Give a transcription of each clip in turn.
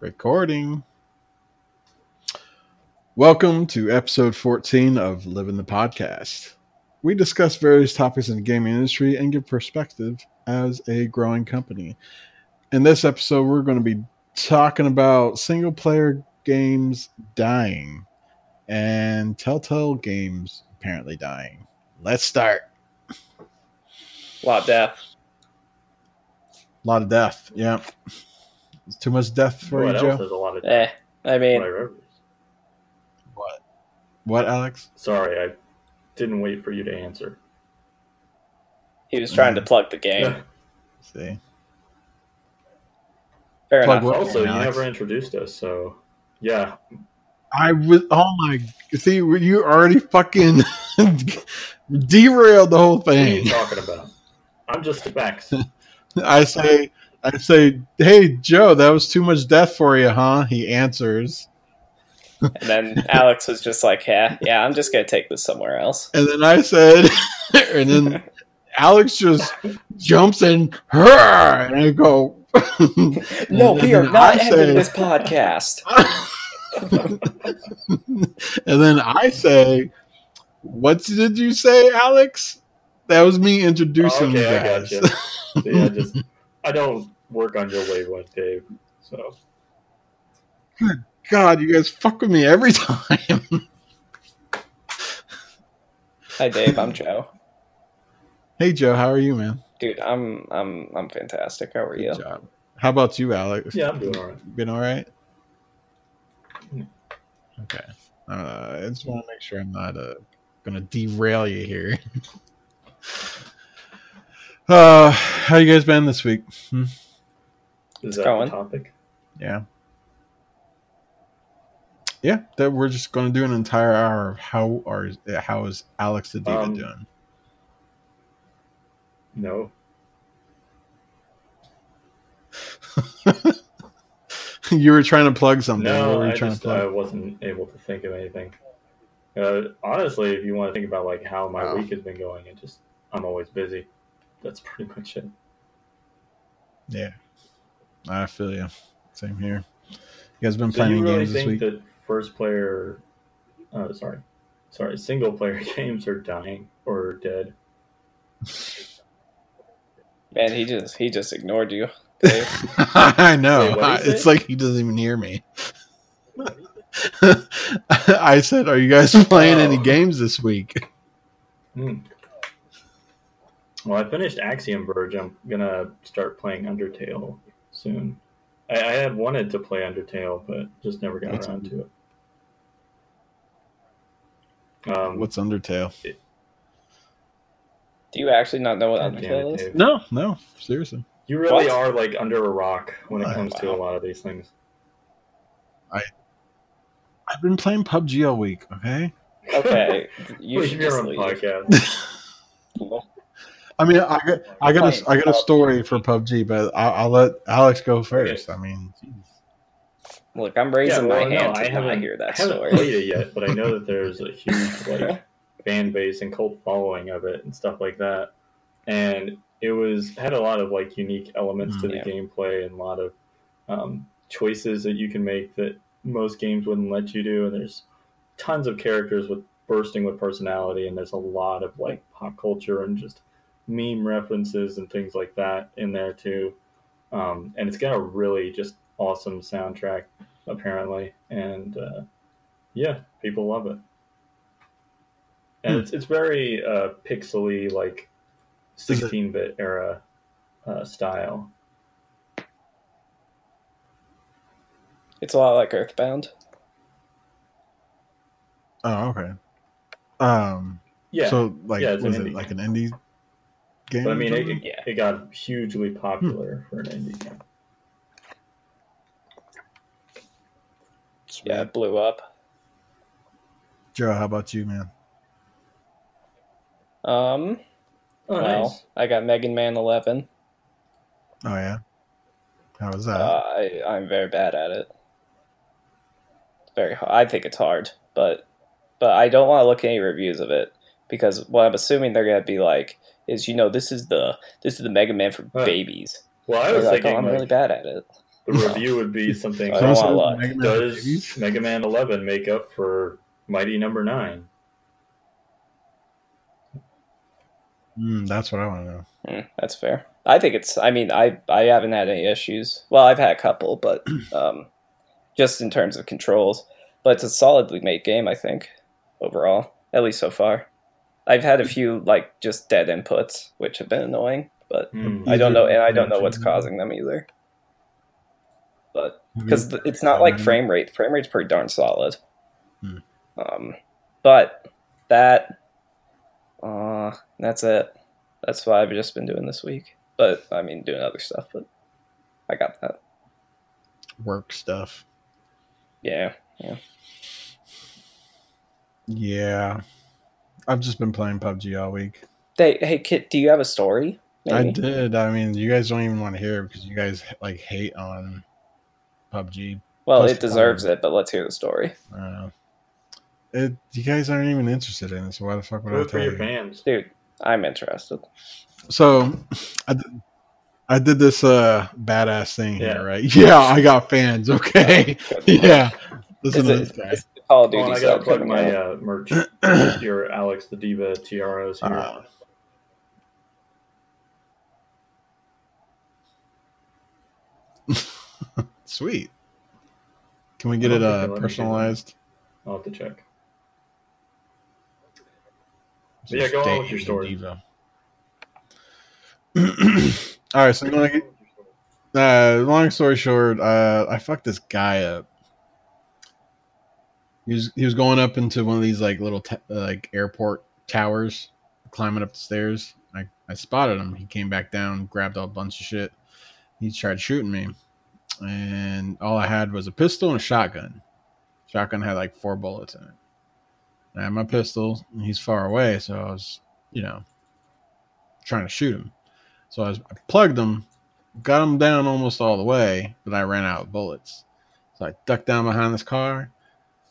Recording. Welcome to episode 14 of Living the Podcast. We discuss various topics in the gaming industry and give perspective as a growing company. In this episode, we're going to be talking about single player games dying and Telltale games apparently dying. Let's start. A lot of death. A lot of death. Yeah. It's too much death for what you, else? Joe. There's a lot of Eh, I mean, whatever. What? What, Alex? Sorry, I didn't wait for you to answer. he was trying to plug the game. See. Fair Plug enough. Also, you Alex. never introduced us, so yeah. I was. Oh my! See, you already fucking derailed the whole What are you thing. talking about? I'm just the back. I say, I say, hey Joe, that was too much death for you, huh? He answers, And then Alex was just like, "Yeah, yeah, I'm just gonna take this somewhere else." and then I said, and then Alex just jumps in, her, and I go, No, we are not I ending this podcast. and then I say, "What did you say, Alex?" That was me introducing okay, you I guys. got you. yeah, just I don't work on your wavelength, Dave. So Good God, you guys fuck with me every time. Hi, Dave. I'm Joe. hey Joe, how are you, man? Dude, I'm I'm I'm fantastic. How are you? Job. How about you, Alex? yeah, I'm doing all right. Been all right? Okay. Uh, I just want to make sure I'm not uh, going to derail you here. uh, how you guys been this week? Hmm? Is that going. the topic? Yeah. Yeah, that we're just going to do an entire hour of how are how is Alex the Diva Um, doing? No. you were trying to plug something. what No, were you I trying just to plug? I wasn't able to think of anything. Uh, honestly, if you want to think about like how my Wow. week has been going, it just I'm always busy. That's pretty much it. Yeah, I feel you. Same here. You guys been So playing you any really games this think week? that first player, uh, sorry, sorry, single player games are dying or dead? Man, he just he just ignored you. I know. Wait, what'd it's say? like he doesn't even hear me. I said, "Are you guys playing any Oh. games this week?" Hmm. Well, I finished Axiom Verge. I'm gonna start playing Undertale soon. I, I had wanted to play Undertale, but just never got What's around to it. Um, What's Undertale? Do you actually not know what God Undertale is? No, no, seriously. You really What? are like under a rock when it comes to wow. a lot of these things. I I've been playing PUBG all week. Okay. Okay, you Leave should your just own leave. podcast. I mean, I got, I got, a, I got a story for PUBG, but I'll, I'll let Alex go first. I mean, Look, I'm raising well, my no, hand I to not haven't, hear I that haven't story. played it yet, but I know that there's a huge like fan base and cult following of it and stuff like that. And it was had a lot of like unique elements to the Yeah. gameplay and a lot of um, choices that you can make that most games wouldn't let you do. And there's tons of characters with bursting with personality, and there's a lot of like pop culture and just meme references and things like that in there too. Um, and it's got a really just awesome soundtrack apparently, and uh, yeah, people love it. And Hmm. it's it's very uh, pixely, like 16-bit era uh, style. It's a lot like Earthbound. oh, okay. Um, Yeah, so like, Yeah, was it indie like an indie game? but I mean, it, it, Yeah. it got hugely popular for an indie game. Yeah, it blew up. Joe, how about you, man? Um, Oh, well, nice. I got Mega Man 11. Oh yeah. How was that? Uh, I I'm very bad at it. It's very hard. I think it's hard, but but I don't want to look at any reviews of it because what I'm assuming they're gonna be like is you know this is the this is the Mega Man for Huh. babies. Well, I was like, thinking oh, I'm like, really bad at it. the review would be something. I don't want luck. Mega Does babies? Mega Man 11 make up for Mighty Number Nine? Mm, that's what I want to know. Mm, that's fair. I think it's. I mean, I I haven't had any issues. Well, I've had a couple, but um, just in terms of controls. But it's a solidly made game, I think, overall. At least so far. I've had a few like just dead inputs, which have been annoying, but Hmm. I don't know, and I don't know what's causing them either. But because it's not like frame rate. Frame rate's pretty darn solid. Hmm. Um, but that, uh, that's it. That's what I've just been doing this week. But I mean, doing other stuff. But I got that. work stuff. Yeah, yeah. Yeah, I've just been playing PUBG all week. Hey, hey, Kit, do you have a story? I did. I mean, you guys don't even want to hear it because you guys like hate on PUBG. Well, Plus it deserves time. it. But let's hear the story, I. It, you guys aren't even interested in it, so why the fuck would Do I it for tell your you? fans. dude. I'm interested. So, I did, I did this uh badass thing Yeah. here, right? Yeah, I got fans. Okay, yeah. Listen Is to it- this guy. is the Call of Oh, Duty and I gotta stuff plug my uh, merch. your Alex the Diva tiaras here. Uh, sweet. Can we get it uh they let me do that. personalized? I'll have to check. Yeah, go on with your story. Diva. All right, so you want to get uh, long story short, uh, I fucked this guy up. He was he was going up into one of these like little ta- uh, like airport towers, climbing up the stairs. I, I spotted him. He came back down, grabbed a bunch of shit. He tried shooting me, and all I had was a pistol and a shotgun. Shotgun had like four bullets in it. I had my pistol, and he's far away, so I was, you know, trying to shoot him. So I, was, I plugged him, got him down almost all the way, but I ran out of bullets. So I ducked down behind this car,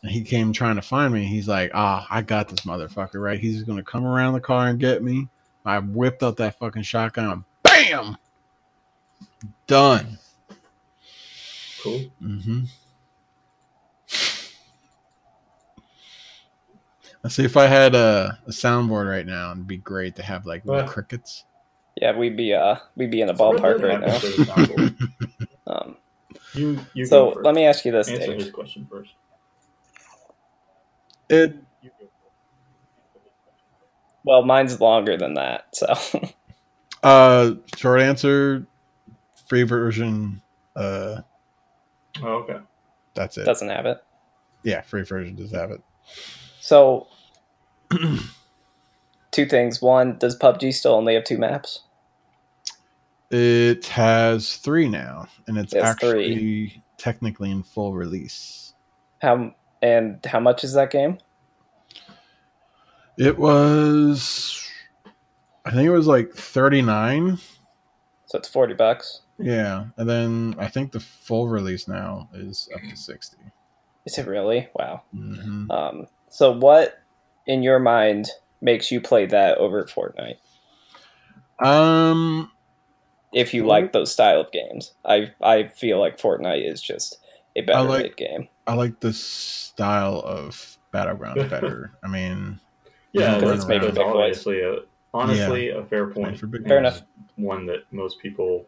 he came trying to find me. He's like, "Ah, I got this motherfucker, right? He's gonna come around the car and get me." I whipped out that fucking shotgun, bam, done. Cool. Mm-hmm. Let's see if I had a, a soundboard right now. It'd be great to have like little Yeah. crickets. Yeah, we'd be uh we'd be in a So what ballpark did right now. to the soundboard? Um, You, you so let me ask you this, answer Dave. his question first. It Well, mine's longer than that, so uh short answer, free version. Uh, Oh, okay. that's it. doesn't have it. yeah, free version does have it. So, two things. One, does PUBG still only have two maps? It has three now, and it's It has actually technically in full release. How and how much is that game? It was, I think it was like thirty nine. So it's forty bucks. Yeah, and then I think the full release now is up to sixty. Is it really? Wow. Mm-hmm. Um, so what in your mind makes you play that over Fortnite? Um, If you like those style of games, I I feel like Fortnite is just a better like- made game. I like the style of battleground better. I mean, Yeah, Because it's made for big obviously a honestly a fair point. made for big Fair And enough. One that most people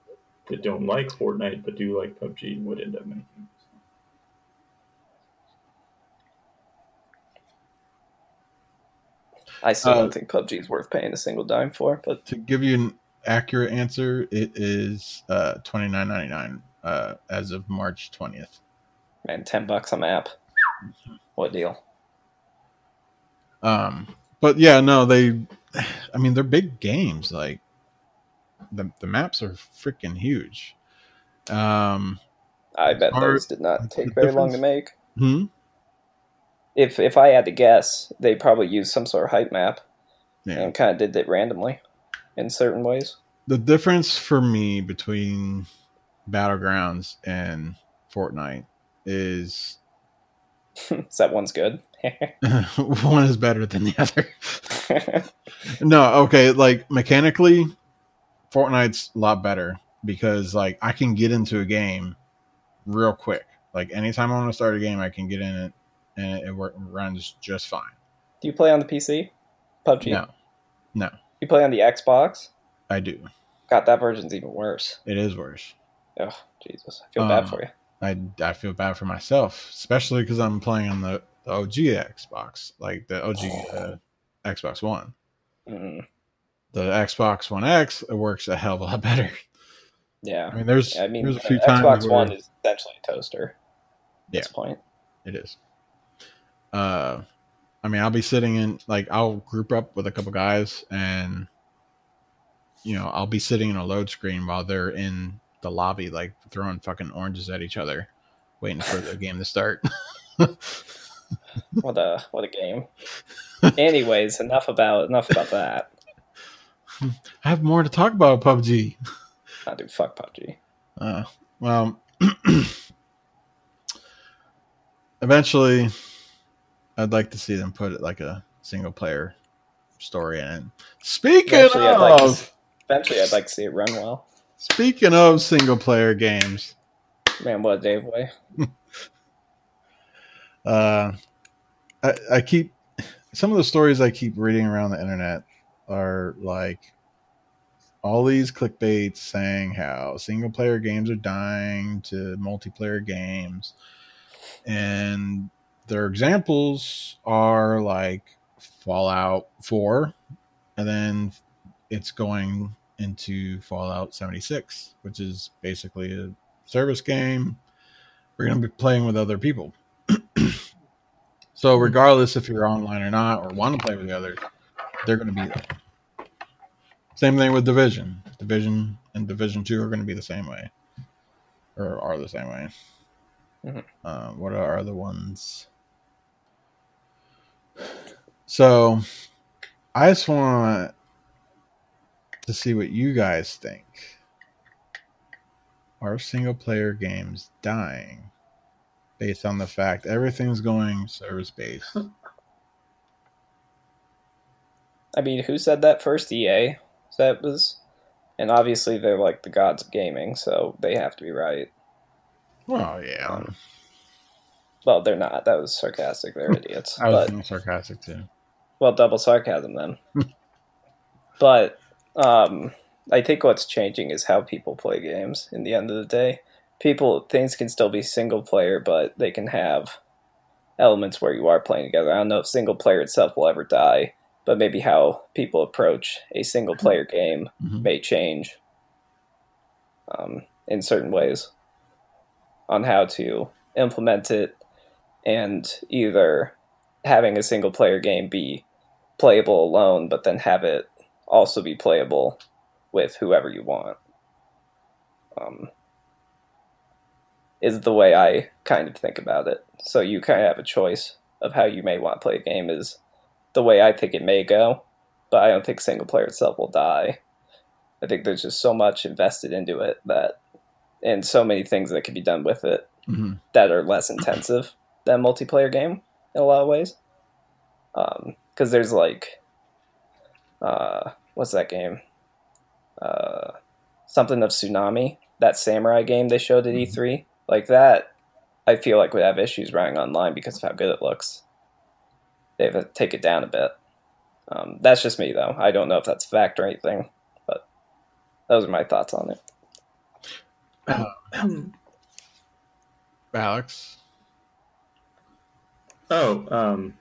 that don't like Fortnite but do like PUBG would end up making. I still Uh, don't think PUBG is worth paying a single dime for, but to give you an accurate answer, it is uh twenty nine ninety nine uh as of March twentieth. Man, ten bucks a map. What deal? Um, but yeah, no, they. I mean, they're big games. Like the the maps are freaking huge. Um, I bet Are- those did not take very long to make. hmm? If if I had to guess, they probably used some sort of height map Yeah. and kind of did it randomly in certain ways. The difference for me between Battlegrounds and Fortnite is that one's good. one is better than the other. no, okay, like mechanically, Fortnite's a lot better because like I can get into a game real quick. Like anytime I want to start a game, I can get in it and it, it runs just fine. Do you play on the PC? PUBG? No, no, You play on the Xbox? I do. God, that version's even worse. It is worse. Oh, Jesus. I feel bad Um, for you. I, I feel bad for myself, especially because I'm playing on the, the OG Xbox, like the OG uh, Xbox One. Mm, The Xbox One X it works a hell of a lot better. yeah. I mean, there's I mean, there's a few times Xbox where One is essentially a toaster at this point. it is. Uh, I mean, I'll be sitting in like I'll group up with a couple guys, and you know, I'll be sitting in a load screen while they're in the lobby, like throwing fucking oranges at each other, waiting for the game to start. What a what a game. Anyways, enough about enough about that. I have more to talk about PUBG. I do fuck PUBG. Uh, well, eventually, I'd like to see them put it like a single player story in it. Speaking Eventually, I'd like to of, Eventually, I'd like to see it run well. Speaking of single player games, Man, what a day away. uh, I, I keep some of the stories I keep reading around the internet are like all these clickbaits saying how single player games are dying to multiplayer games. And their examples are like Fallout 4, and then it's going into Fallout 76, which is basically a service game. We're going to be playing with other people. so, regardless if you're online or not, or want to play with the others, they're going to be there. Same thing with Division. Division and Division 2 are going to be the same way, or are the same way. Mhm. Uh, what are the ones? So, I just want to see what you guys think. Are single player games dying based on the fact everything's going service based? I mean, who said that first? EA. That was, and obviously they're like the gods of gaming, so they have to be right. Well, yeah. Um, Well, they're not. That was sarcastic. They're idiots. I was But being sarcastic too. well, double sarcasm then. but um, I think what's changing is how people play games. In the end of the day, people things can still be single player, but they can have elements where you are playing together. I don't know if single player itself will ever die, but maybe how people approach a single player game Mhm. may change um, in certain ways on how to implement it and either having a single player game be playable alone, but then have it also be playable with whoever you want. Um, is the way I kind of think about it. So you kind of have a choice of how you may want to play a game. Is the way I think it may go, but I don't think single player itself will die. I think there's just so much invested into it that, and so many things that can be done with it Mhm. that are less intensive than multiplayer game in a lot of ways. Um because there's like, uh, what's that game? Uh, something of Tsushima, that samurai game they showed at E3. Like that, I feel like would have issues running online because of how good it looks. They have to take it down a bit. Um, that's just me, though. I don't know if that's a fact or anything, but those are my thoughts on it. Alex. Oh, um,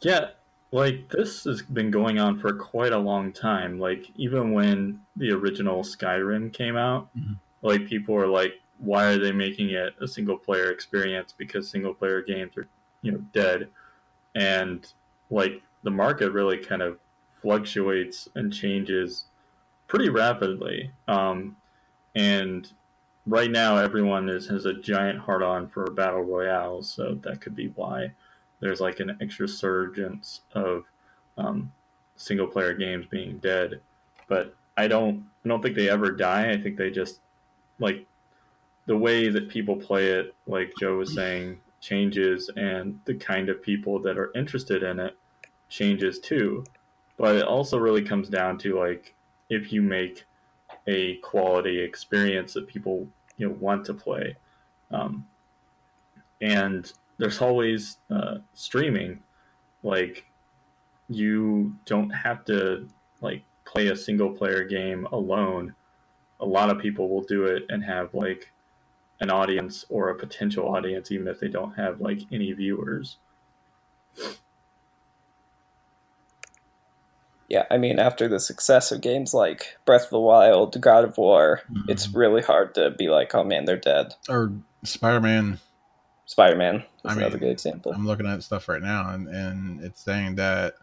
yeah, like this has been going on for quite a long time. Like even when the original Skyrim came out, Mhm. like people were like, "Why are they making it a single player experience?" Because single player games are, you know, dead, and like the market really kind of fluctuates and changes pretty rapidly. Um, and right now everyone is has a giant hard on for battle royale so that could be why there's like an extra surgence of um, single player games being dead. But I don't I don't think they ever die. I think they just like the way that people play it, like Joe was saying, changes and the kind of people that are interested in it changes too. But it also really comes down to like if you make a quality experience that people you know want to play Um, and there's always uh, streaming. Like you don't have to like play a single player game alone. A lot of people will do it and have like an audience or a potential audience, even if they don't have like any viewers. Yeah, I mean, after the success of games like Breath of the Wild, God of War, Mhm. it's really hard to be like, oh man, they're dead. Or Spider Man. Spider Man is I another mean, good example. I'm looking at stuff right now, and, and it's saying that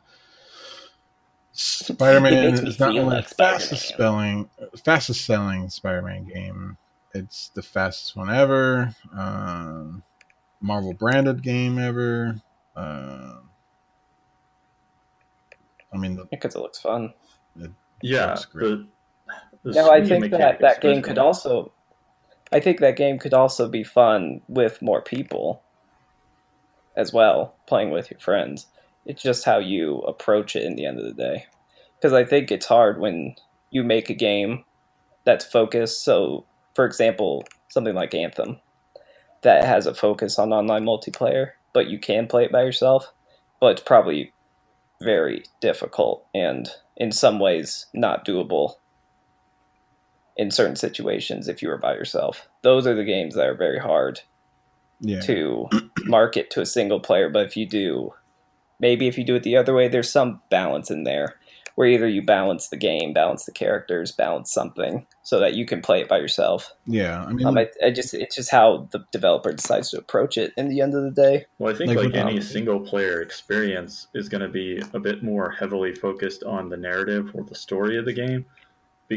Spider Man It makes me is not only like the fastest Spider-Man. spelling, fastest selling Spider Man game. It's the fastest one ever. Um, Marvel branded game ever. Um I mean, the, Because it looks fun. Yeah, Looks great. the, the No, I think that that game could also, I think that game could also be fun with more people, as well, playing with your friends. It's just how you approach it in the end of the day, because I think it's hard when you make a game that's focused. So, for example, something like Anthem, that has a focus on online multiplayer, but you can play it by yourself, but it's probably very difficult and in some ways not doable in certain situations if you were by yourself. Those are the games that are very hard yeah. to market to a single player. But if you do, maybe if you do it the other way, there's some balance in there where either you balance the game, balance the characters, balance something so that you can play it by yourself. Yeah. I mean, Um, I, I just it's just how the developer decides to approach it in the end of the day. Well, I think Like like, any Um, single player experience is going to be a bit more heavily focused on the narrative or the story of the game.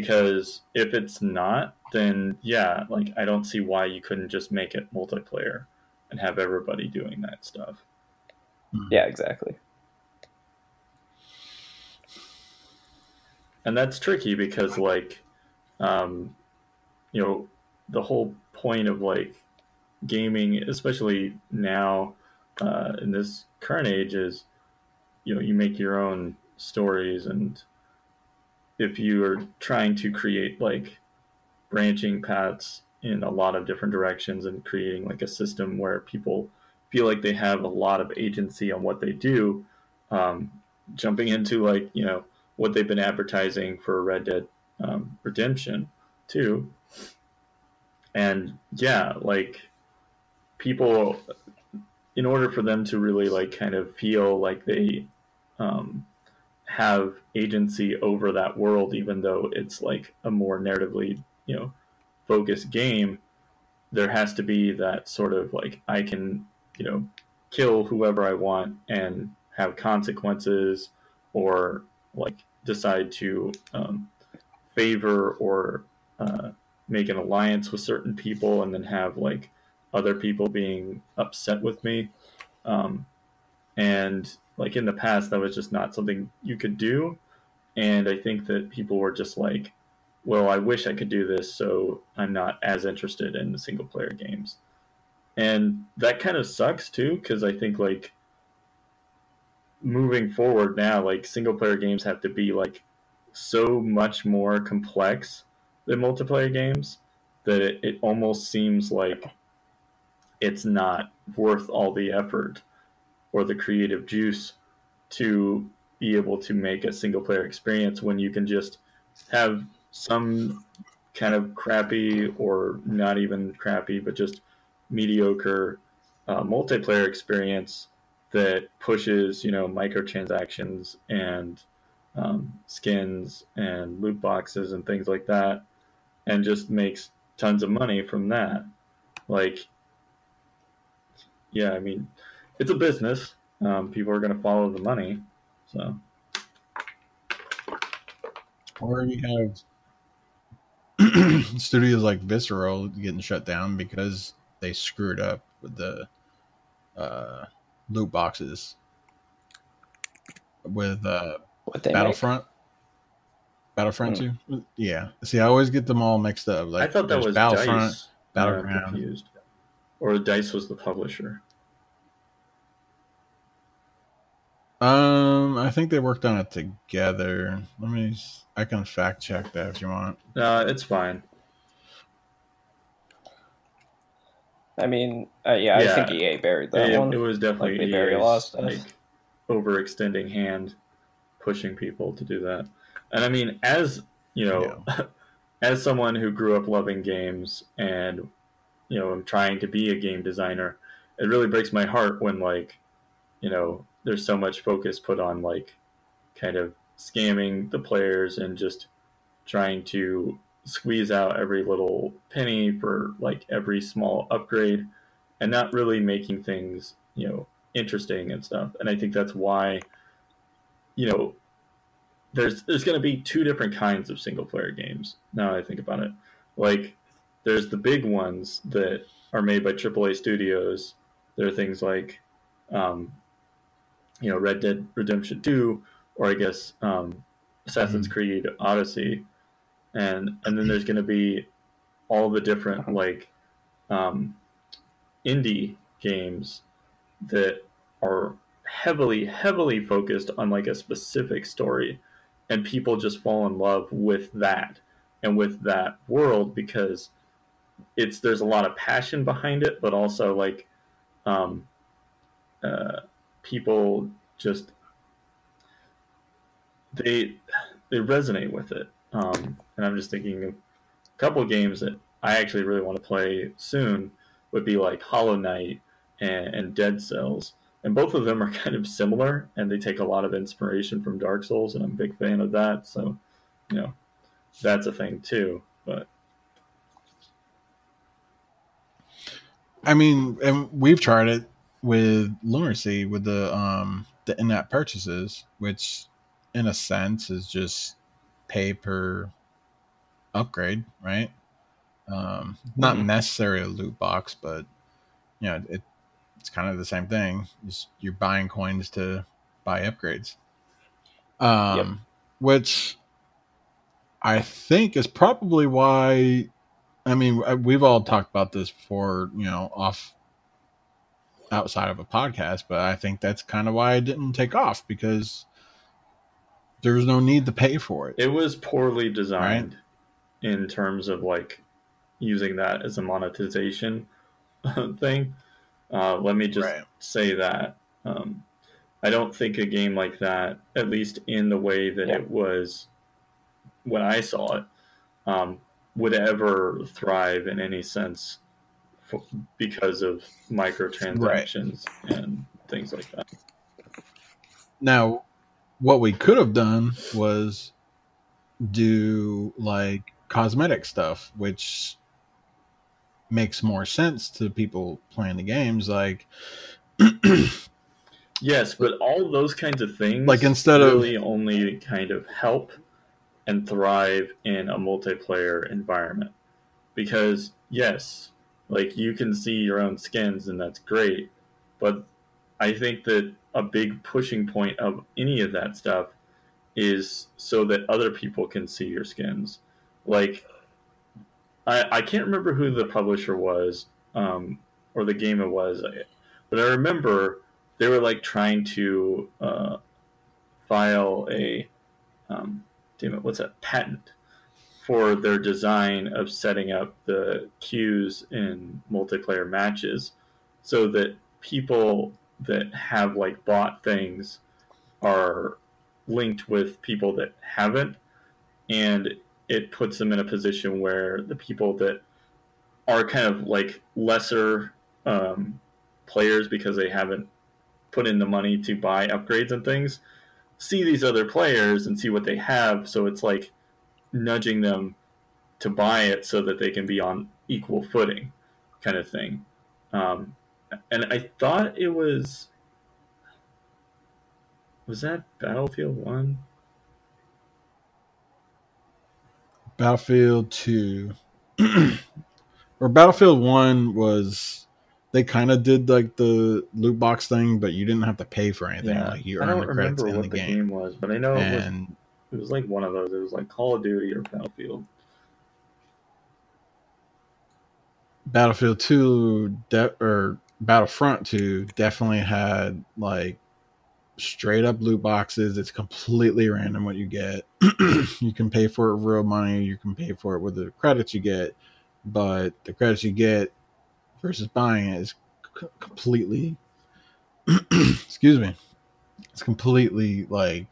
Because if it's not, then yeah, like I don't see why you couldn't just make it multiplayer and have everybody doing that stuff. Yeah, exactly. and that's tricky because like um you know the whole point of like gaming especially now uh in this current age is you know you make your own stories and if you are trying to create like branching paths in a lot of different directions and creating like a system where people feel like they have a lot of agency on what they do um, jumping into like you know what they've been advertising for Red Dead um, Redemption 2. And yeah, like people, in order for them to really like kind of feel like they um, have agency over that world, even though it's like a more narratively, you know, focused game, there has to be that sort of like I can, you know, kill whoever I want and have consequences or like decide to um, favor or uh, make an alliance with certain people and then have like other people being upset with me. Um, and like in the past that was just not something you could do. And i think that people were just like well i wish i could do this so i'm not as interested in the single player games. And that kind of sucks too because i think like moving forward now like single player games have to be like so much more complex than multiplayer games that it, it almost seems like it's not worth all the effort or the creative juice to be able to make a single player experience when you can just have some kind of crappy or not even crappy but just mediocre uh, multiplayer experience that pushes you know microtransactions and um, skins and loot boxes and things like that and just makes tons of money from that. Like yeah i mean it's a business um, people are going to follow the money so or you have studios like Visceral getting shut down because they screwed up with the uh, loot boxes with uh, What they make. Battlefront. Battlefront 2? Yeah. See, I always get them all mixed up. Like, i thought that was Battlefront, DICE Battleground. confused or DICE was the publisher Um, I think they worked on it together. Let me. I can fact check that if you want. no it's fine I mean, uh, yeah, Yeah. I think EA buried that it, one. it was definitely Like, they bury EA's, lot like overextending hand, pushing people to do that. And I mean, as you know, as someone who grew up loving games and you know, I'm trying to be a game designer, it really breaks my heart when like, you know, there's so much focus put on like kind of scamming the players and just trying to squeeze out every little penny for like every small upgrade and not really making things, you know, interesting and stuff. And I think that's why, you know, there's there's going to be two different kinds of single player games. Now I think about it, like there's the big ones that are made by AAA studios. There are things like, um, you know, Red Dead Redemption Two, or I guess um, Assassin's Creed Odyssey, and and then there's going to be all the different like um, indie games that are heavily heavily focused on like a specific story and people just fall in love with that and with that world because it's there's a lot of passion behind it but also like um uh people just they they resonate with it. Um and i'm just thinking of a couple of games that i actually really want to play soon would be like hollow knight and, and dead cells. And both of them are kind of similar and they take a lot of inspiration from dark souls and i'm a big fan of that. So you know that's a thing too but I mean, and we've tried it with Lunacy with the um the in-app purchases, which in a sense is just pay per upgrade, right? Um, not Mhm. necessarily a loot box, but you know, it it's kind of the same thing. Just you're buying coins to buy upgrades. Um, Yep. which I think is probably why. I mean, uh, we've all talked about this before, you know, off outside of a podcast, but I think that's kind of why it didn't take off because there was no need to pay for it. it was poorly designed in terms of like using that as a monetization thing uh, let me just Right. say that um, i don't think a game like that at least in the way that Yeah. it was when i saw it um, would ever thrive in any sense f because of microtransactions and things like that Now, what we could have done was do like cosmetic stuff, which makes more sense to people playing the games. Like, Yes, but all those kinds of things Like, instead of- only kind of help and thrive in a multiplayer environment. Because yes, like you can see your own skins and that's great, but I think that a big pushing point of any of that stuff is so that other people can see your skins. Like I I can't remember who the publisher was um, or the game it was, but I remember they were like trying to uh, file a um, damn it, what's that patent for their design of setting up the queues in multiplayer matches, so that people that have like bought things are linked with people that haven't, and it puts them in a position where the people that are kind of like lesser um, players because they haven't put in the money to buy upgrades and things see these other players and see what they have. So it's like nudging them to buy it so that they can be on equal footing kind of thing um, and i thought it was was that battlefield 1 Battlefield 2 or Battlefield 1 was they kind of did like the loot box thing, but you didn't have to pay for anything. Like you i don't the credits remember in what the the game. game was but i know And It was like one of those. It was like Call of Duty or Battlefield. Battlefield 2 de- or Battlefront 2 definitely had like straight up loot boxes. It's completely random what you get. you can pay for it with real money, you can pay for it with the credits you get, but the credits you get versus buying it is c- completely excuse me it's completely like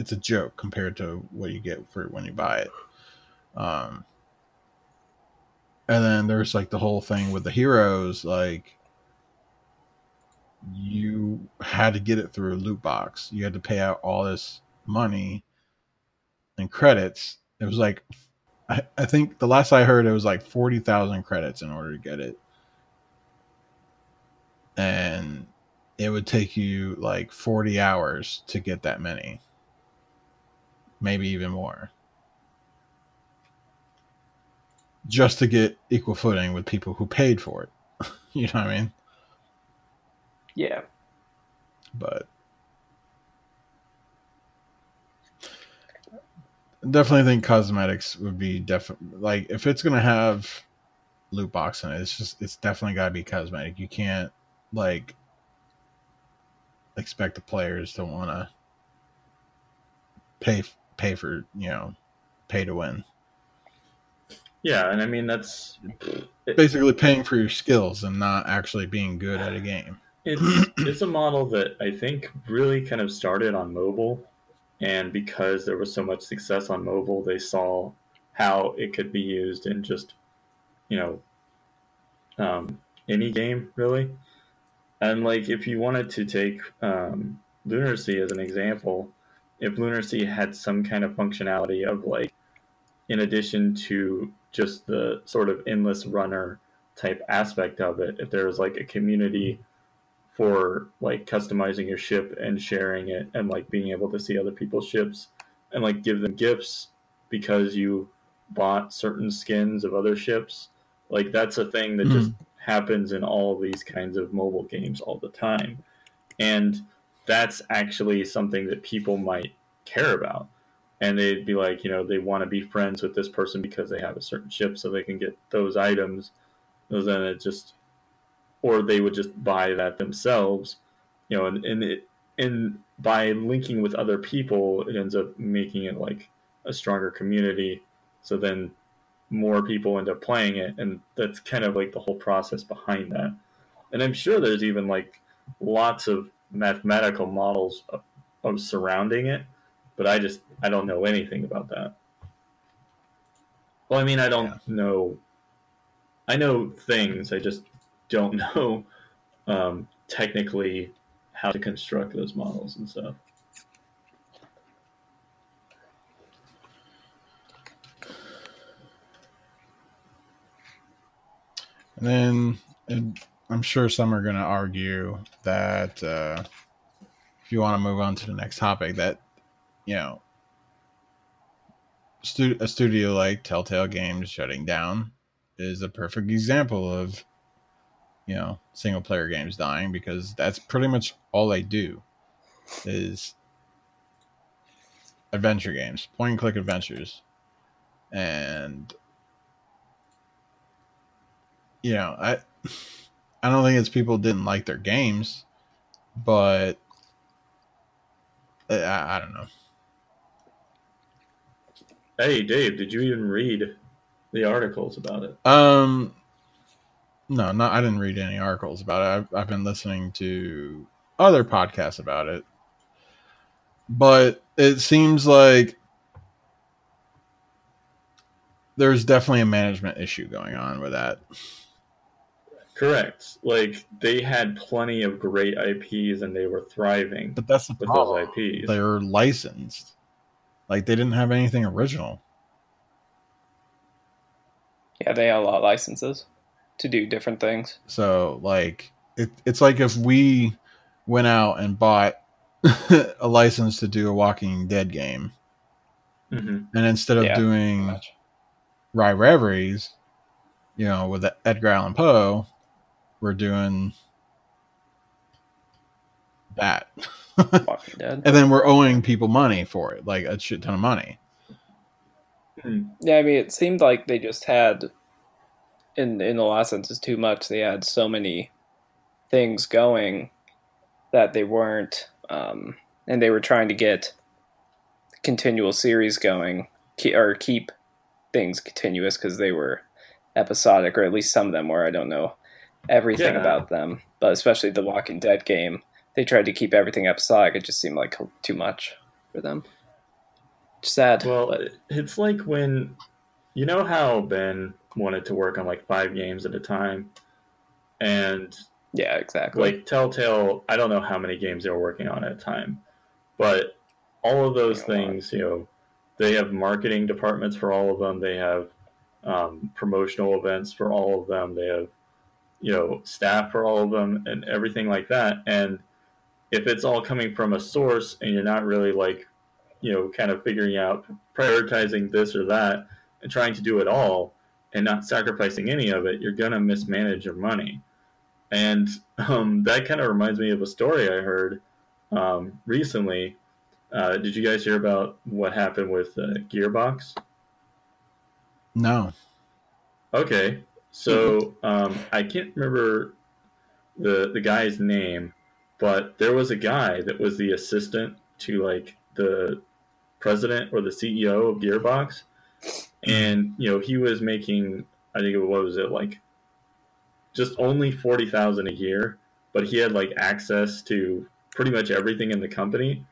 it's a joke compared to what you get for when you buy it um and then there's like the whole thing with the heroes like you had to get it through a loot box you had to pay out all this money and credits it was like I, I think the last I heard it was like forty thousand credits in order to get it. And it would take you like forty hours to get that many. Maybe even more. Just to get equal footing with people who paid for it. you know what I mean? Yeah. But definitely think cosmetics would be definitely like if it's gonna have loot box in it, it's just it's definitely gotta be cosmetic. You can't like expect the players to wanna pay pay for you know pay to win. Yeah, and I mean that's Basically paying for your skills and not actually being good at a game. it's it's a model that I think really kind of started on mobile and because there was so much success on mobile, they saw how it could be used in just, you know, um, any game really. And like, if you wanted to take um, Lunacy as an example, if Lunacy had some kind of functionality of like, in addition to just the sort of endless runner type aspect of it, if there was like a community for like customizing your ship and sharing it and like being able to see other people's ships and like give them gifts because you bought certain skins of other ships like that's a thing that mm. just happens in all of these kinds of mobile games all the time and that's actually something that people might care about and they'd be like you know they want to be friends with this person because they have a certain ship so they can get those items and then it just or they would just buy that themselves, you know, and, and it and by linking with other people, it ends up making it like a stronger community. So then more people end up playing it, and that's kind of like the whole process behind that. And I'm sure there's even like lots of mathematical models of, of surrounding it, but I just I don't know anything about that. Well, I mean, I don't yeah. know. I know things. I just don't know um, technically how to construct those models and stuff. And then and I'm sure some are going to argue that uh, if you want to move on to the next topic, that you know, stu- a studio like Telltale Games shutting down is a perfect example of you know single player games dying because that's pretty much all they do is adventure games point and click adventures. And you know i i don't think it's people didn't like their games but I, I don't know hey dave did you even read the articles about it um no, not. I didn't read any articles about it. I've, I've been listening to other podcasts about it, but it seems like there's definitely a management issue going on with that. Correct. Like they had plenty of great IPs and they were thriving. But that's the with problem. those IPs. They're licensed. Like they didn't have anything original. Yeah, they had a lot of licenses to do different things. So like it, it's like if we went out and bought a license to do a Walking Dead game, mm-hmm. and instead of yeah, doing Rye Reveries, you know, with Edgar Allan Poe, we're doing that. and then we're owing people money for it, like a shit ton of money. Yeah, I mean, it seemed like they just had in in the last sense is too much. They had so many things going that they weren't, um, and they were trying to get continual series going or keep things continuous because they were episodic, or at least some of them were. I don't know everything Yeah. about them, but especially the Walking Dead game, they tried to keep everything episodic. It just seemed like too much for them. Sad. Well, it's like when you know how Ben wanted to work on like five games at a time, and yeah, exactly. like Telltale, I don't know how many games they were working on at a time, but all of those things, you know, they have marketing departments for all of them. They have um, promotional events for all of them. They have, you know, staff for all of them and everything like that. And if it's all coming from a source and you're not really like, you know, kind of figuring out prioritizing this or that and trying to do it all and not sacrificing any of it, you're gonna mismanage your money. And um, that kind of reminds me of a story I heard um, recently. Uh, did you guys hear about what happened with uh, Gearbox? No. Okay, so um, I can't remember the the guy's name, but there was a guy that was the assistant to like the president or the CEO of Gearbox, and you know he was making I think it what was it like just only forty thousand a year, but he had like access to pretty much everything in the company,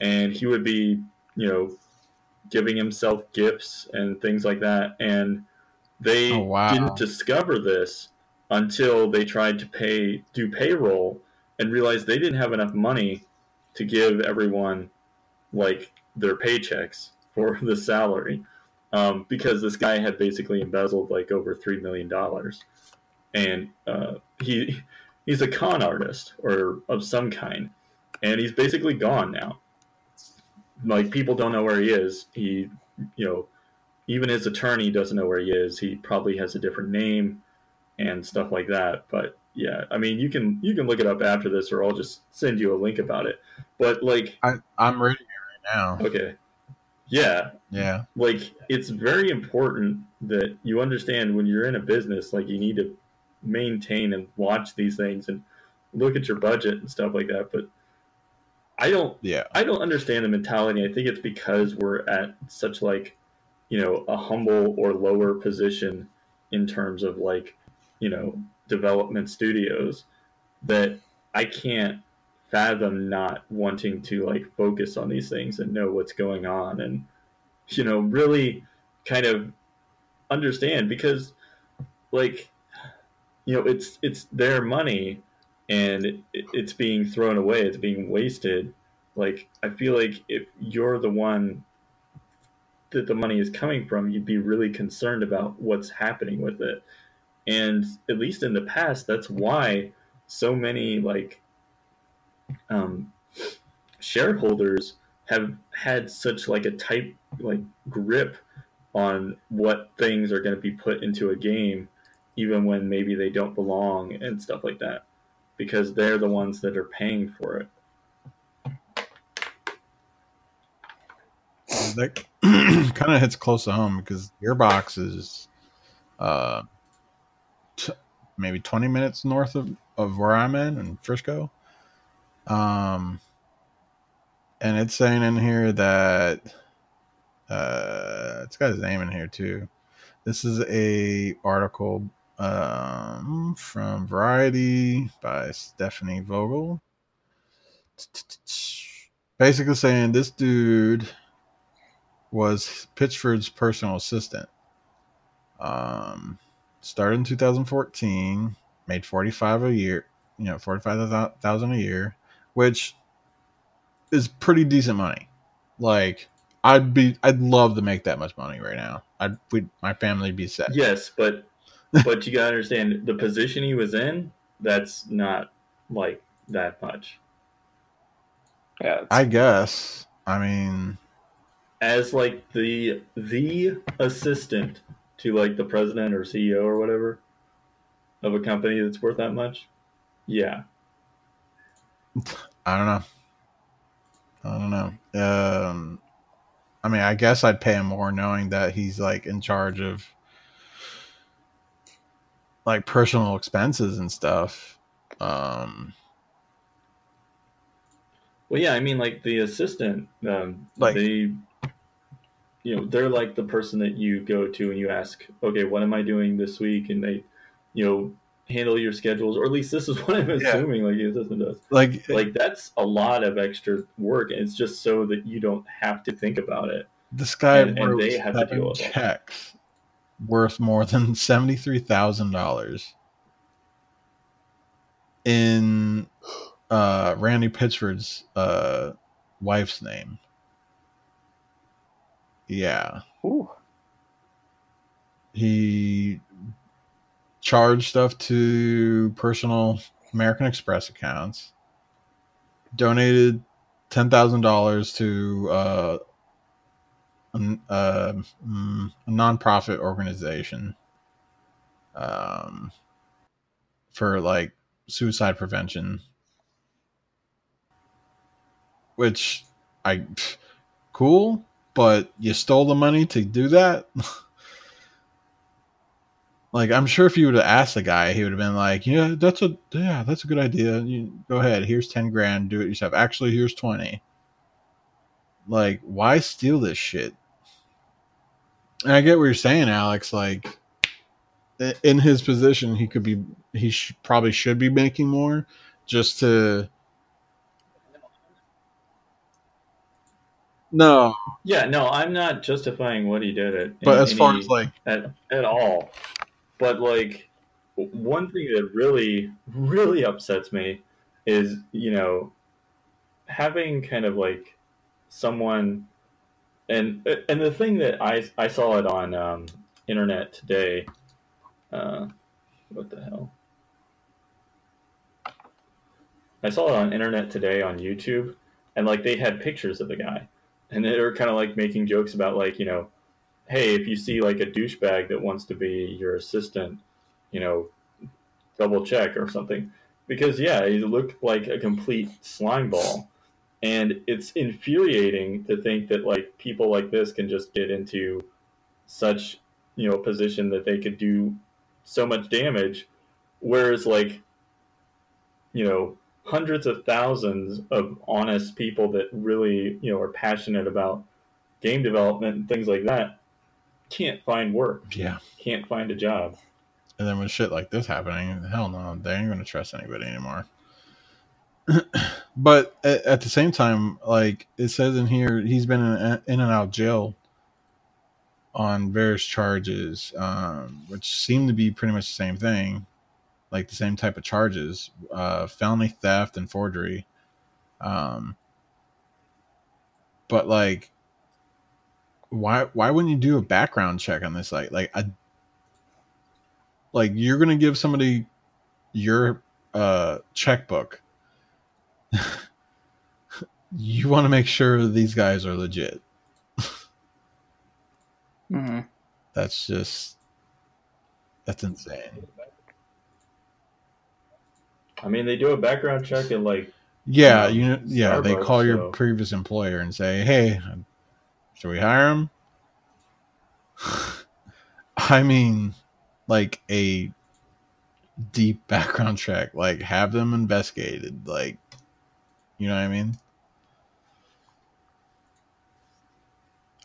and he would be you know giving himself gifts and things like that, and they Oh, wow. didn't discover this until they tried to pay do payroll and realized they didn't have enough money to give everyone like their paychecks for the salary um, because this guy had basically embezzled like over three million dollars. And uh, he he's a con artist or of some kind and he's basically gone now. Like people don't know where he is. He you know even his attorney doesn't know where he is. He probably has a different name and stuff like that. But yeah i mean you can you can look it up after this or i'll just send you a link about it. But like I, I'm reading it right now. okay. Yeah. Yeah. like it's very important that you understand when you're in a business like you need to maintain and watch these things and look at your budget and stuff like that. But i don't Yeah. i don't understand the mentality. I think it's because we're at such like you know a humble or lower position in terms of like you know development studios that i can't fathom not wanting to like focus on these things and know what's going on and you know really kind of understand because like you know it's it's their money and it, it's being thrown away it's being wasted. Like i feel like if you're the one that the money is coming from you'd be really concerned about what's happening with it. And at least in the past that's why so many like um shareholders have had such like a tight like grip on what things are going to be put into a game even when maybe they don't belong and stuff like that because they're the ones that are paying for it. That kind of hits close to home because Gearbox is uh, t- maybe 20 minutes north of, of where I'm in, in Frisco. Um, and it's saying in here that uh, it's got his name in here too. This is a article um, from Variety by Stephanie Vogel. Basically saying this dude was Pitchford's personal assistant. Um, started in 2014, made 45 a year, you know, 45,000 a year, which is pretty decent money. Like I'd be I'd love to make that much money right now. I'd we my family'd be set. yes but but you gotta understand the position he was in that's not like that much yeah, I guess. I mean, as like the the assistant to like the president or CEO or whatever of a company that's worth that much. Yeah. I don't know. I don't know. Um, I mean, I guess I'd pay him more knowing that he's like in charge of like personal expenses and stuff. Um, Well, yeah, I mean, like the assistant, um, Like- they you know they're like the person that you go to and you ask, okay, what am I doing this week, and they, you know, handle your schedules, or at least this is what I'm assuming. Like your does. Like, Like that's a lot of extra work, and it's just so that you don't have to think about it. this guy and- and they have to deal with it. checks worth more than seventy three thousand dollars in uh, Randy Pitchford's uh, wife's name. Yeah, Ooh. he charged stuff to personal American Express accounts, donated ten thousand dollars to uh, a, n- uh, mm, a nonprofit organization um, for like suicide prevention, which I pff, cool, but you stole the money to do that. Like I'm sure if you would have asked the guy, he would have been like, "Yeah, that's a yeah, that's a good idea. You go ahead. Here's ten grand. Do it yourself. Actually, here's twenty. Like, why steal this shit? And I get what you're saying, Alex. Like, in his position, he could be, he sh- probably should be making more, just to. No, Yeah, no, I'm not justifying what he did. At, but as far as like, at, at all. But like one thing that really really upsets me is you know having kind of like someone and and the thing that I I saw it on um, internet today. Uh, what the hell? I saw it on internet today on YouTube, and like they had pictures of the guy, and they were kind of like making jokes about like you know hey, if you see like a douchebag that wants to be your assistant, you know, double check or something. Because yeah, he looked like a complete slime ball. And it's infuriating to think that like people like this can just get into such, you know, position that they could do so much damage. Whereas like, you know, hundreds of thousands of honest people that really, you know, are passionate about game development and things like that can't find work, yeah. can't find a job. And then with shit like this happening, hell no, they ain't gonna trust anybody anymore. but at, at the same time, like it says in here, he's been in, in and out jail on various charges, um, which seem to be pretty much the same thing, like the same type of charges: uh, felony theft and forgery. Um, but like, why why wouldn't you do a background check on this? Like, like a like you're gonna give somebody your uh checkbook you want to make sure these guys are legit hmm that's just that's insane I mean, they do a background check at like, yeah Yeah, you know yeah they Starbucks, call your so- previous employer and say hey should we hire him? I mean like a deep background check like have them investigated like you know what i mean?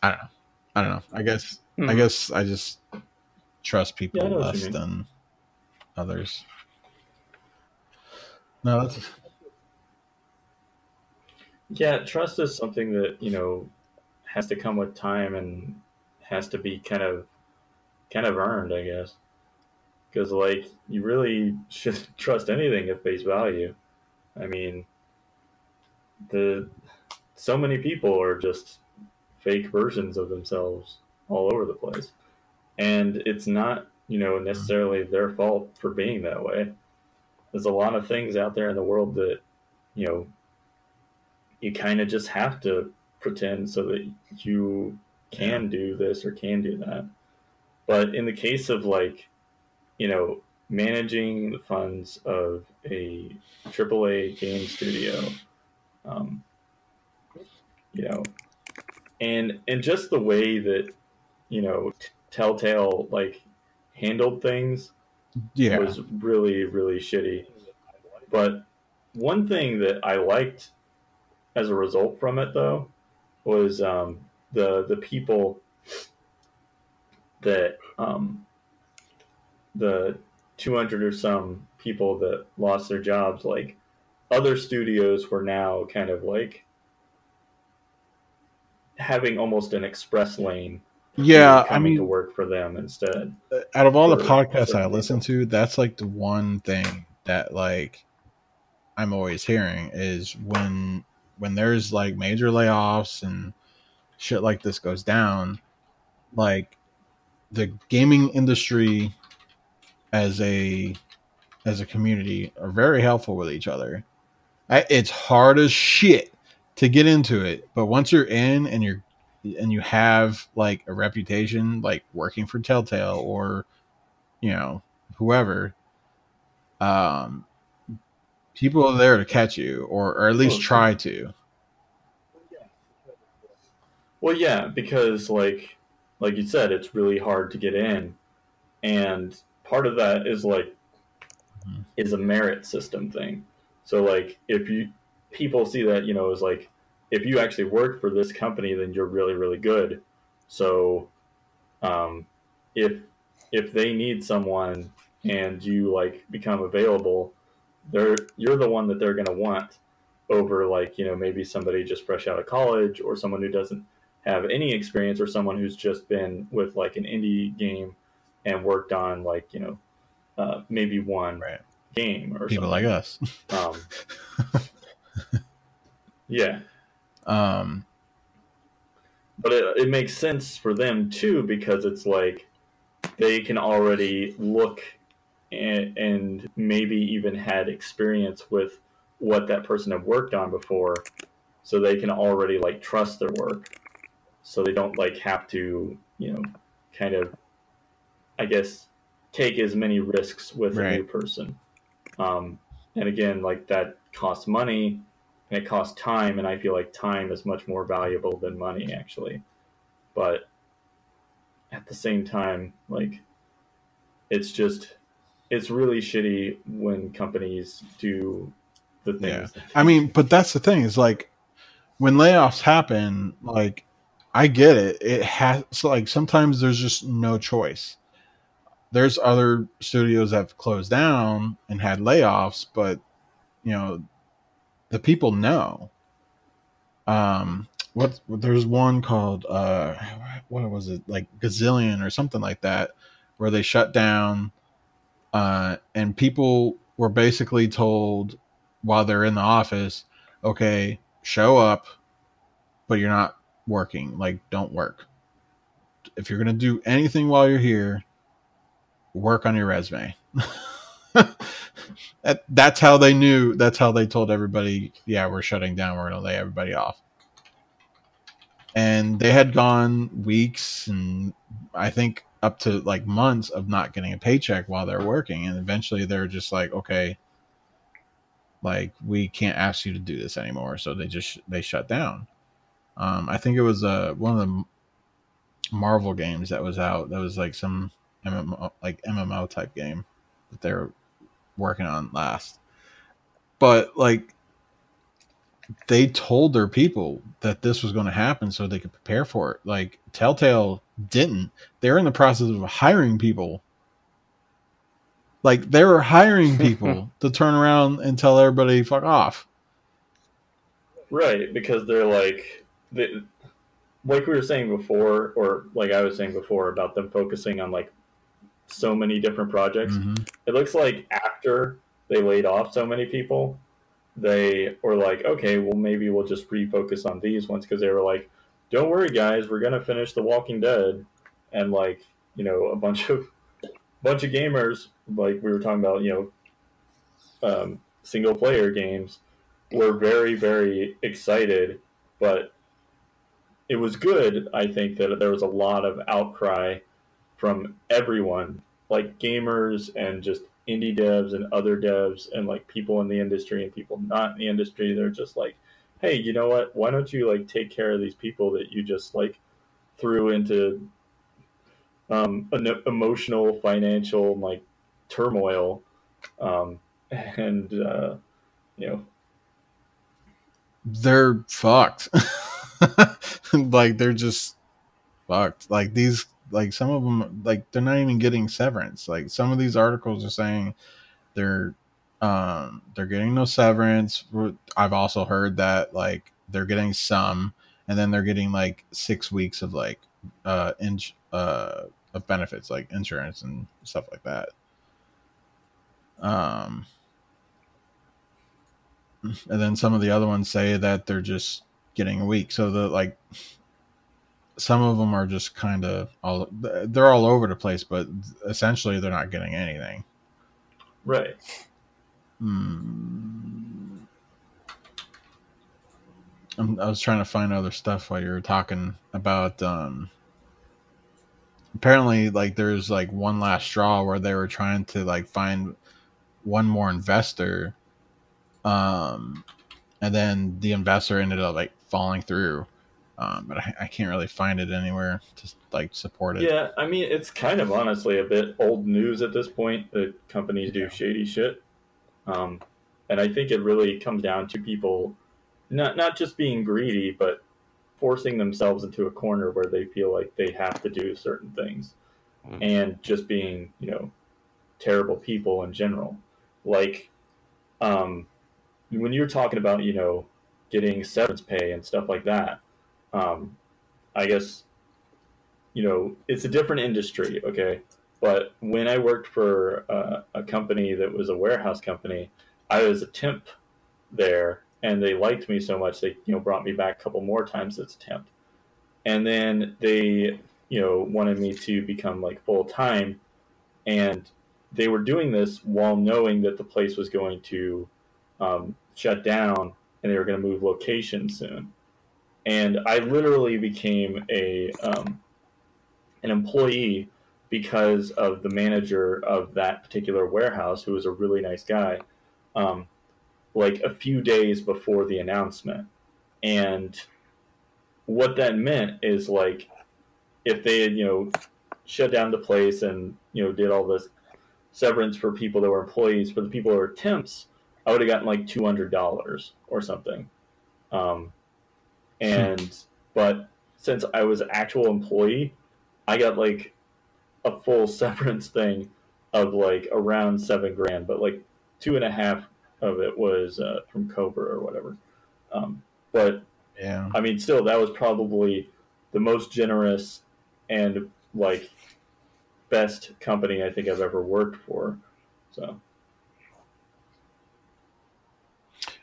I don't know. I don't know. I guess i Mhm. guess i just trust people Yeah, I know what you less than others no that's yeah, trust is something that you know has to come with time and has to be kind of, kind of earned, I guess. Because like you really shouldn't trust anything at face value. I mean, the so many people are just fake versions of themselves all over the place, and it's not you know mm-hmm. necessarily their fault for being that way. There's a lot of things out there in the world that you know you kind of just have to pretend so that you can do this or can do that. But in the case of like, you know, managing the funds of a AAA game studio, um, you know, and and just the way that you know Telltale like handled things yeah was really really shitty. But one thing that I liked as a result from it though was um, the the people that um, the 200 or some people that lost their jobs, like other studios were now kind of like having almost an express lane. Yeah, I mean to work for them instead. out of all the podcasts I listen to, that's like the one thing that like I'm always hearing is when when there's like major layoffs and shit like this goes down, like the gaming industry as a as a community are very helpful with each other. I, it's hard as shit to get into it, but once you're in and you're and you have like a reputation, like working for Telltale or you know whoever, um, people are there to catch you or or at least try to. Well, yeah, because like like you said, it's really hard to get in, and part of that is like Mhm. is a merit system thing. So like if you people see that you know is like if you actually work for this company, then you're really really good. So um, if if they need someone and you like become available, they're you're the one that they're gonna want over like you know maybe somebody just fresh out of college or someone who doesn't have any experience or someone who's just been with like an indie game and worked on like you know uh, maybe one Right. game or People something. like us. um, yeah Um, but it, it makes sense for them too because it's like they can already look and, and maybe even had experience with what that person had worked on before so they can already like trust their work. So they don't like have to you know kind of i guess take as many risks with a new person. Um, and again like that costs money and it costs time and i feel like time is much more valuable than money actually but at the same time like it's just it's really shitty when companies do the things Yeah. I mean, but that's the thing is like when layoffs happen, like I get it. It has like sometimes there's just no choice. There's other studios that have closed down and had layoffs, but you know, the people know. Um, what there's one called uh, what was it like Gazillion or something like that, where they shut down, uh, and people were basically told while they're in the office, okay, show up, but you're not working. Like, don't work. If you're gonna do anything while you're here, work on your resume. that, that's how they knew. That's how they told everybody, yeah, we're shutting down. We're gonna lay everybody off. And they had gone weeks and I think up to like months of not getting a paycheck while they're working. And eventually they're just like, okay, like we can't ask you to do this anymore so they just they shut down um i think it was uh one of the marvel games that was out that was like some mmo like mmo type game that they're working on last. But like they told their people that this was going to happen so they could prepare for it. Like telltale didn't. They're in the process of hiring people. Like they were hiring people to turn around and tell everybody fuck off. Right, because they're like, they, like we were saying before, or like I was saying before about them focusing on like so many different projects. Mhm. It looks like after they laid off so many people, they were like, okay, well maybe we'll just refocus on these ones because they were like, don't worry guys, we're gonna finish The Walking Dead, and like you know a bunch of bunch of gamers like we were talking about, you know, um, single player games were very very excited, but it was good. I think that there was a lot of outcry from everyone, like gamers and just indie devs and other devs and like people in the industry and people not in the industry. They're just like, hey, you know what? Why don't you like take care of these people that you just like threw into um, an emotional, financial like turmoil, um, and uh, you know, They're fucked. like they're just fucked. Like these like some of them like they're not even getting severance. Like some of these articles are saying they're um they're getting no severance. I've also heard that like they're getting some and then they're getting like 6 weeks of like uh in uh of benefits like insurance and stuff like that. Um and then some of the other ones say that they're just getting a week. So the like some of them are just kind of all they're all over the place, but essentially they're not getting anything. Right. Hmm. i was trying to find other stuff while you were talking about. Um, apparently, like there's like one last straw where they were trying to like find one more investor, um, and then the investor ended up like falling through um, but I, I, can't really find it anywhere to like support it. Yeah, I mean it's kind of honestly a bit old news at this point that companies do shady shit, um, and I think it really comes down to people not not just being greedy, but forcing themselves into a corner where they feel like they have to do certain things, mm-hmm. and just being you know terrible people in general. Like, um, when you're talking about you know getting severance pay and stuff like that um, I guess, you know, it's a different industry, okay? But when I worked for uh, a company that was a warehouse company, I was a temp there, and they liked me so much they you know brought me back a couple more times as a temp, and then they you know wanted me to become like full time, and they were doing this while knowing that the place was going to um, shut down and they were going to move location soon and I literally became a um, an employee because of the manager of that particular warehouse, who was a really nice guy. Um, like a few days before the announcement, and what that meant is like if they had you know shut down the place and you know did all this severance for people that were employees for the people that were temps i would have gotten like $200 or something um, and but since I was actual employee, I got like a full severance thing of like around seven grand, but like two and a half of it was uh, from Cobra or whatever. Um, but yeah, I mean, still, that was probably the most generous and like best company I think I've ever worked for. So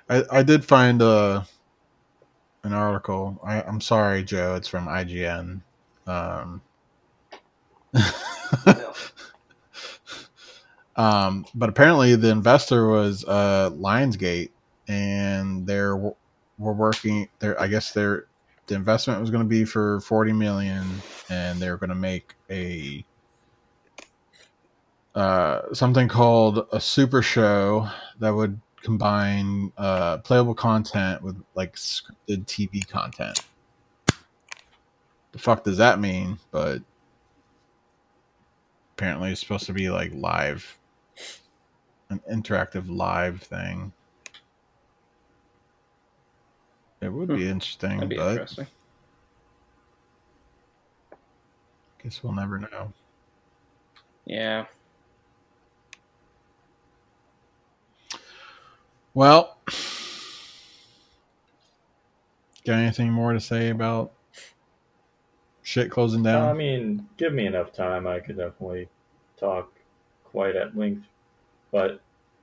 I I did find uh an article. I, am sorry, Joe. It's from IGN. Um, um, but apparently, the investor was uh, Lionsgate, and they're were working. There, I guess they're the investment was going to be for 40 million, and they're going to make a uh, something called a super show that would combine uh, playable content with like scripted TV content. The fuck does that mean? But apparently, it's supposed to be like live, an interactive live thing. It would be hmm. interesting, That'd be but interesting. guess we'll never know. Yeah. Well, got anything more to say about shit closing down? I mean, give me enough time, I could definitely talk quite at length, but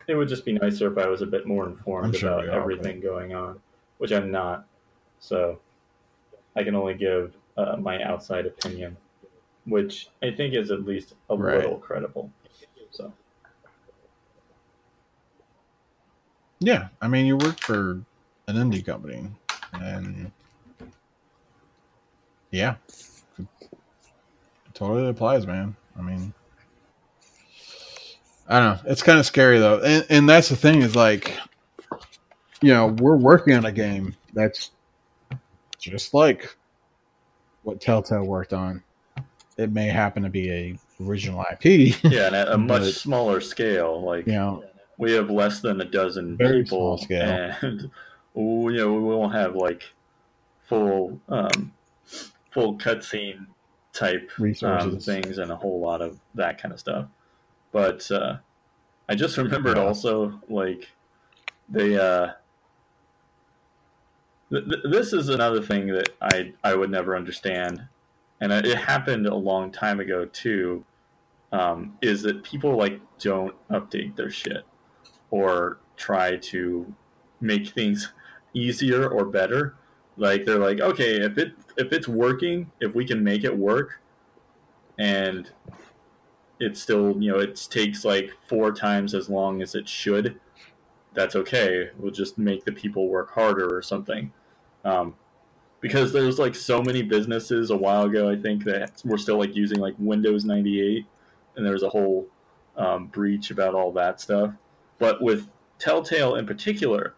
it would just be nicer if I was a bit more informed sure about everything going on, which I'm not. So I can only give uh, my outside opinion, which I think is at least a right. little credible. So. Yeah, I mean, you work for an indie company, and yeah, it totally applies, man. I mean, I don't know. It's kind of scary though, and, and that's the thing is like, you know, we're working on a game that's just like what Telltale worked on. It may happen to be a original IP. Yeah, and at a much smaller scale, like you know, we have less than a dozen Very people, and you know we won't have like full um, full cutscene type um, things and a whole lot of that kind of stuff. But uh, I just remembered Yeah. also like they. Uh, th- th- this is another thing that I I would never understand, and it happened a long time ago too. Um, is that people like don't update their shit or try to make things easier or better. Like they're like, okay, if it if it's working, if we can make it work, and it still you know it takes like four times as long as it should, that's okay. We'll just make the people work harder or something. Um, because there's like so many businesses a while ago, I think that were still like using like Windows 98, and there was a whole um, breach about all that stuff. But with Telltale in particular,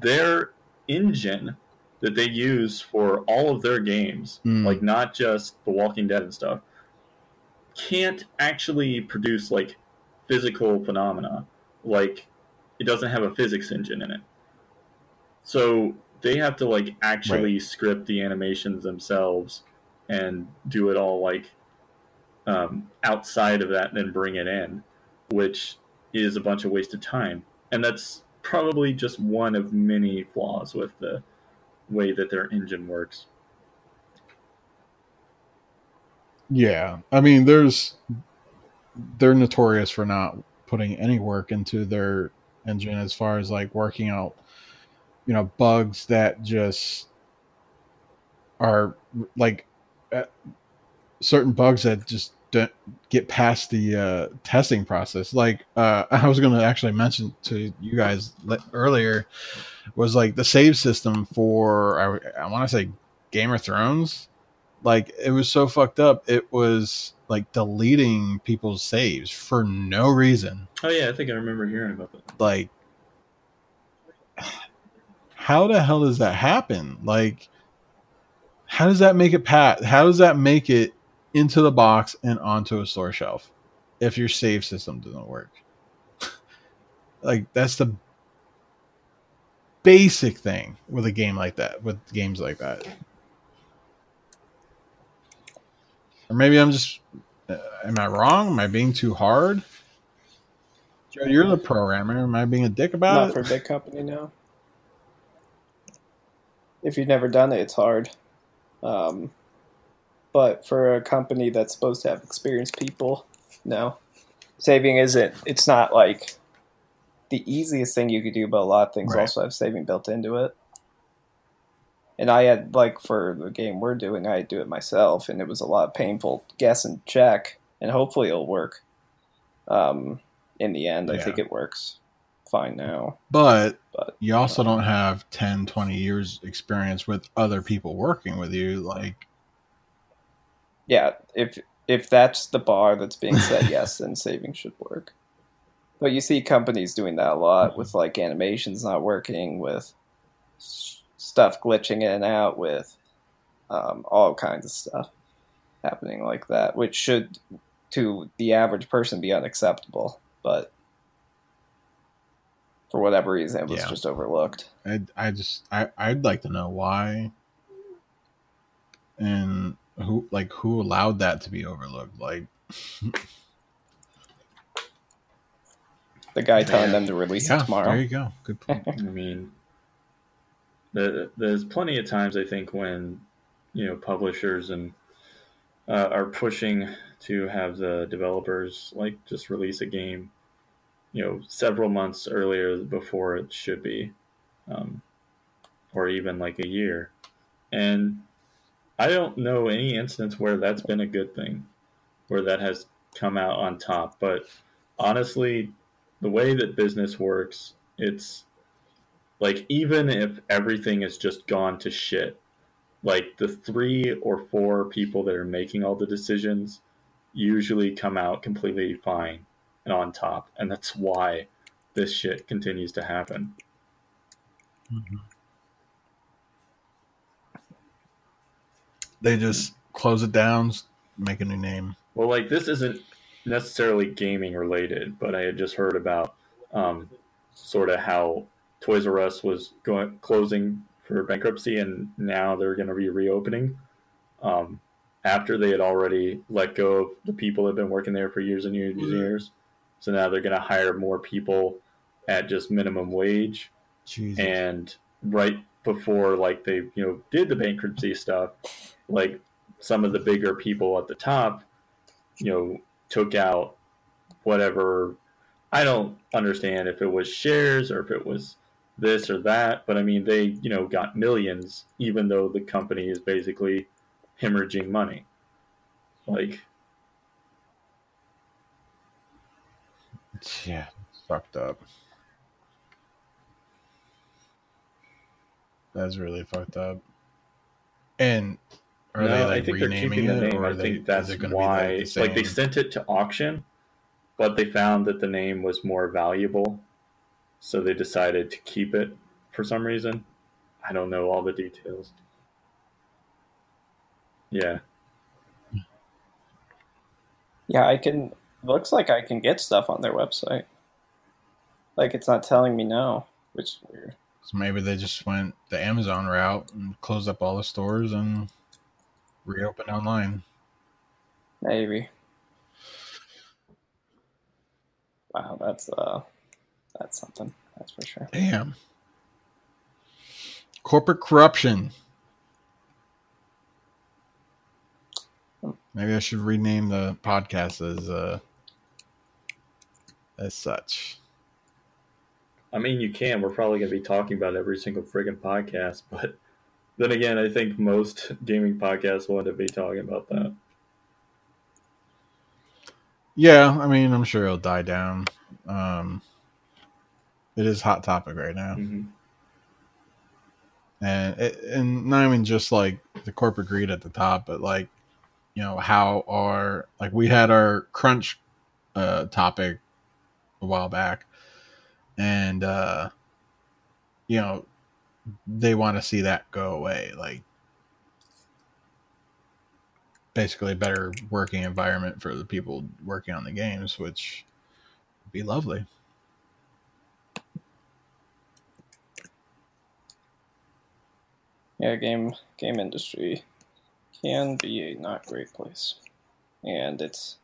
their engine that they use for all of their games, Hmm. like not just The Walking Dead and stuff, can't actually produce like physical phenomena. Like it doesn't have a physics engine in it. So they have to like actually script the animations themselves and do it all like um, outside of that and then bring it in, which is a bunch of wasted time. And that's probably just one of many flaws with the way that their engine works. Yeah, I mean, there's they're notorious for not putting any work into their engine as far as like working out, you know, bugs that just are like uh, certain bugs that just don't get past the uh, testing process. Like uh, I was going to actually mention to you guys le- earlier was like the save system for I, I want to say Game of Thrones like it was so fucked up it was like deleting people's saves for no reason Oh yeah, I think I remember hearing about that. like how the hell does that happen like how does that make it pat how does that make it into the box and onto a store shelf if your save system doesn't work. Like that's the basic thing with a game like that with games like that. Or maybe i'm just uh, am i wrong? Am i being too hard? Joe, you're the programmer. Am i being a dick about Not it? for a big company, now. If you've never done it, it's hard. Um, but for a company that's supposed to have experienced people, no. Saving isn't. It's not like the easiest thing you could do, but a lot of things Right. also have saving built into it. And I had like for the game we're doing, I do it myself, and it was a lot of painful guess and check, and hopefully it'll work. Um, in the end, I think it works fine now. but But you also don't have 10 20 years experience with other people working with you like yeah, if if that's the bar that's being set, yes, then saving should work. But you see companies doing that a lot with like animations not working, with stuff glitching in and out, with um, all kinds of stuff happening like that, which should to the average person be unacceptable. But for whatever reason, it was Yeah. just overlooked. I, I just I, I'd like to know why and who like who allowed that to be overlooked? Like The guy telling them to release yeah it tomorrow. there you go. Good point. I mean, the, there's plenty of times I think when you know publishers and uh, are pushing to have the developers like just release a game, you know, several months earlier before it should be, um, or even like a year, and I don't know any instance where that's been a good thing, where that has come out on top. But honestly, the way that business works, it's like even if everything has just gone to shit like the three or four people that are making all the decisions usually come out completely fine and on top and that's why this shit continues to happen Mhm. They just close it down make a new name well like this isn't necessarily gaming related but i had just heard about um, sort of how toys r us was going closing for bankruptcy and now they're going to be reopening um, after they had already let go of the people that had been working there for years and years and years. So now they're going to hire more people at just minimum wage. Jesus. And right before like they you know did the bankruptcy stuff, like some of the bigger people at the top, you know, took out whatever. I don't understand if it was shares or if it was this or that, but I mean they you know got millions, even though the company is basically hemorrhaging money. Like yeah, fucked up. That's really fucked up. And are no, they like I think they're renaming keeping the name. or I are they, think that's it gonna why. the Like, they sent it to auction, but they found that the name was more valuable, so they decided to keep it for some reason. I don't know all the details. Yeah, Yeah, I can. Looks like I can get stuff on their website. Like it's not telling me no, which is weird. So maybe they just went the Amazon route and closed up all the stores and reopened online. Maybe. Wow, that's uh, that's something. That's for sure. Damn. Corporate corruption. Maybe I should rename the podcast as uh as such. I mean you can. We're probably going to be talking about every single friggin' podcast, but then again, I think most gaming podcasts will end up be talking about that. Yeah, I mean, I'm sure it'll die down. Um, it is hot topic right now, hmm and it, and not even just like the corporate greed at the top, but like you know how our like we had our crunch uh, topic a while back, and uh, you know they want to see that go away, like basically a better working environment for the people working on the games, which would be lovely. Yeah, game game industry can be a not great place, and it's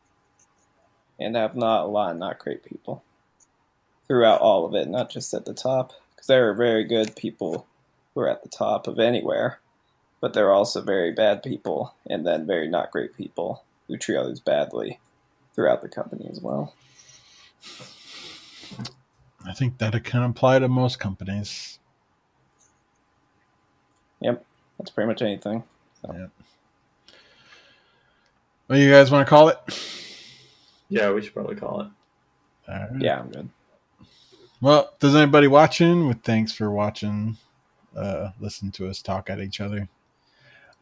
and have not a lot of not great people throughout all of it, not just at the top, because there are very good people who are at the top of anywhere, but there are also very bad people and then very not great people who treat others badly throughout the company as well. I think that it can apply to most companies. Yep, that's pretty much anything. Yep. do you guys want to call it? Yeah, we should probably call it. All right. Yeah, I'm good. Well, does anybody watching, well, thanks for watching. Uh, listen to us talk at each other.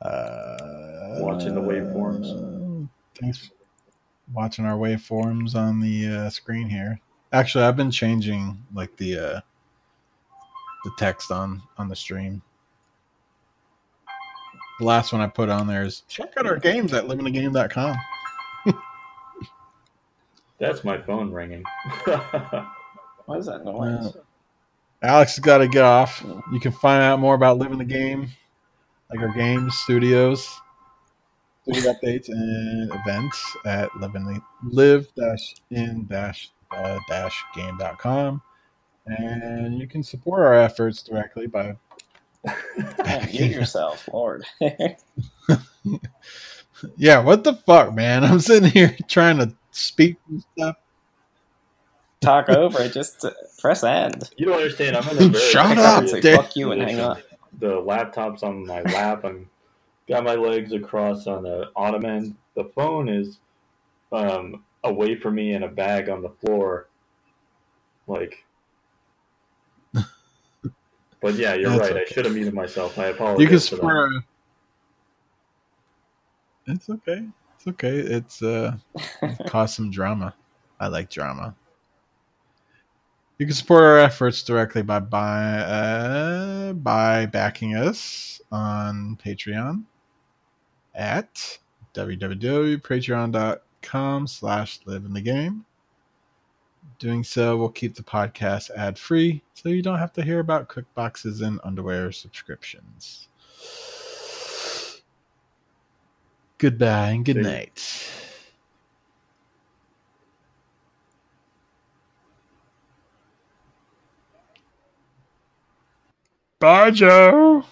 Uh, Watching the waveforms. Thanks for watching our waveforms on the uh, screen here. Actually, I've been changing like the uh, the text on on the stream. The last one I put on there is check out our games at livinggame.com. That's my phone ringing. What is that noise? Alex has got to get off. You can find out more about Living the Game, like our games, studios, studio updates, and events at living live dash in dash uh. And you can support our efforts directly by you yourself, Lord. yeah. What the fuck, man? I'm sitting here trying to speak and stuff. Talk over it. Just uh, press end. you don't understand. I'm in a very Shut I up, say Dick. fuck you and hang up. The laptop's on my lap. I'm got my legs across on the ottoman. The phone is um, away from me in a bag on the floor. Like, but yeah, you're That's right. okay. I should have muted myself. I apologize. You can for that. It's okay. It's okay. It's uh, cause some drama. I like drama. You can support our efforts directly by by uh, by backing us on Patreon at www.patreon.com slash live in the game. Doing so will keep the podcast ad free, so you don't have to hear about cook boxes and underwear subscriptions. Goodbye and good night. Bye, Joe.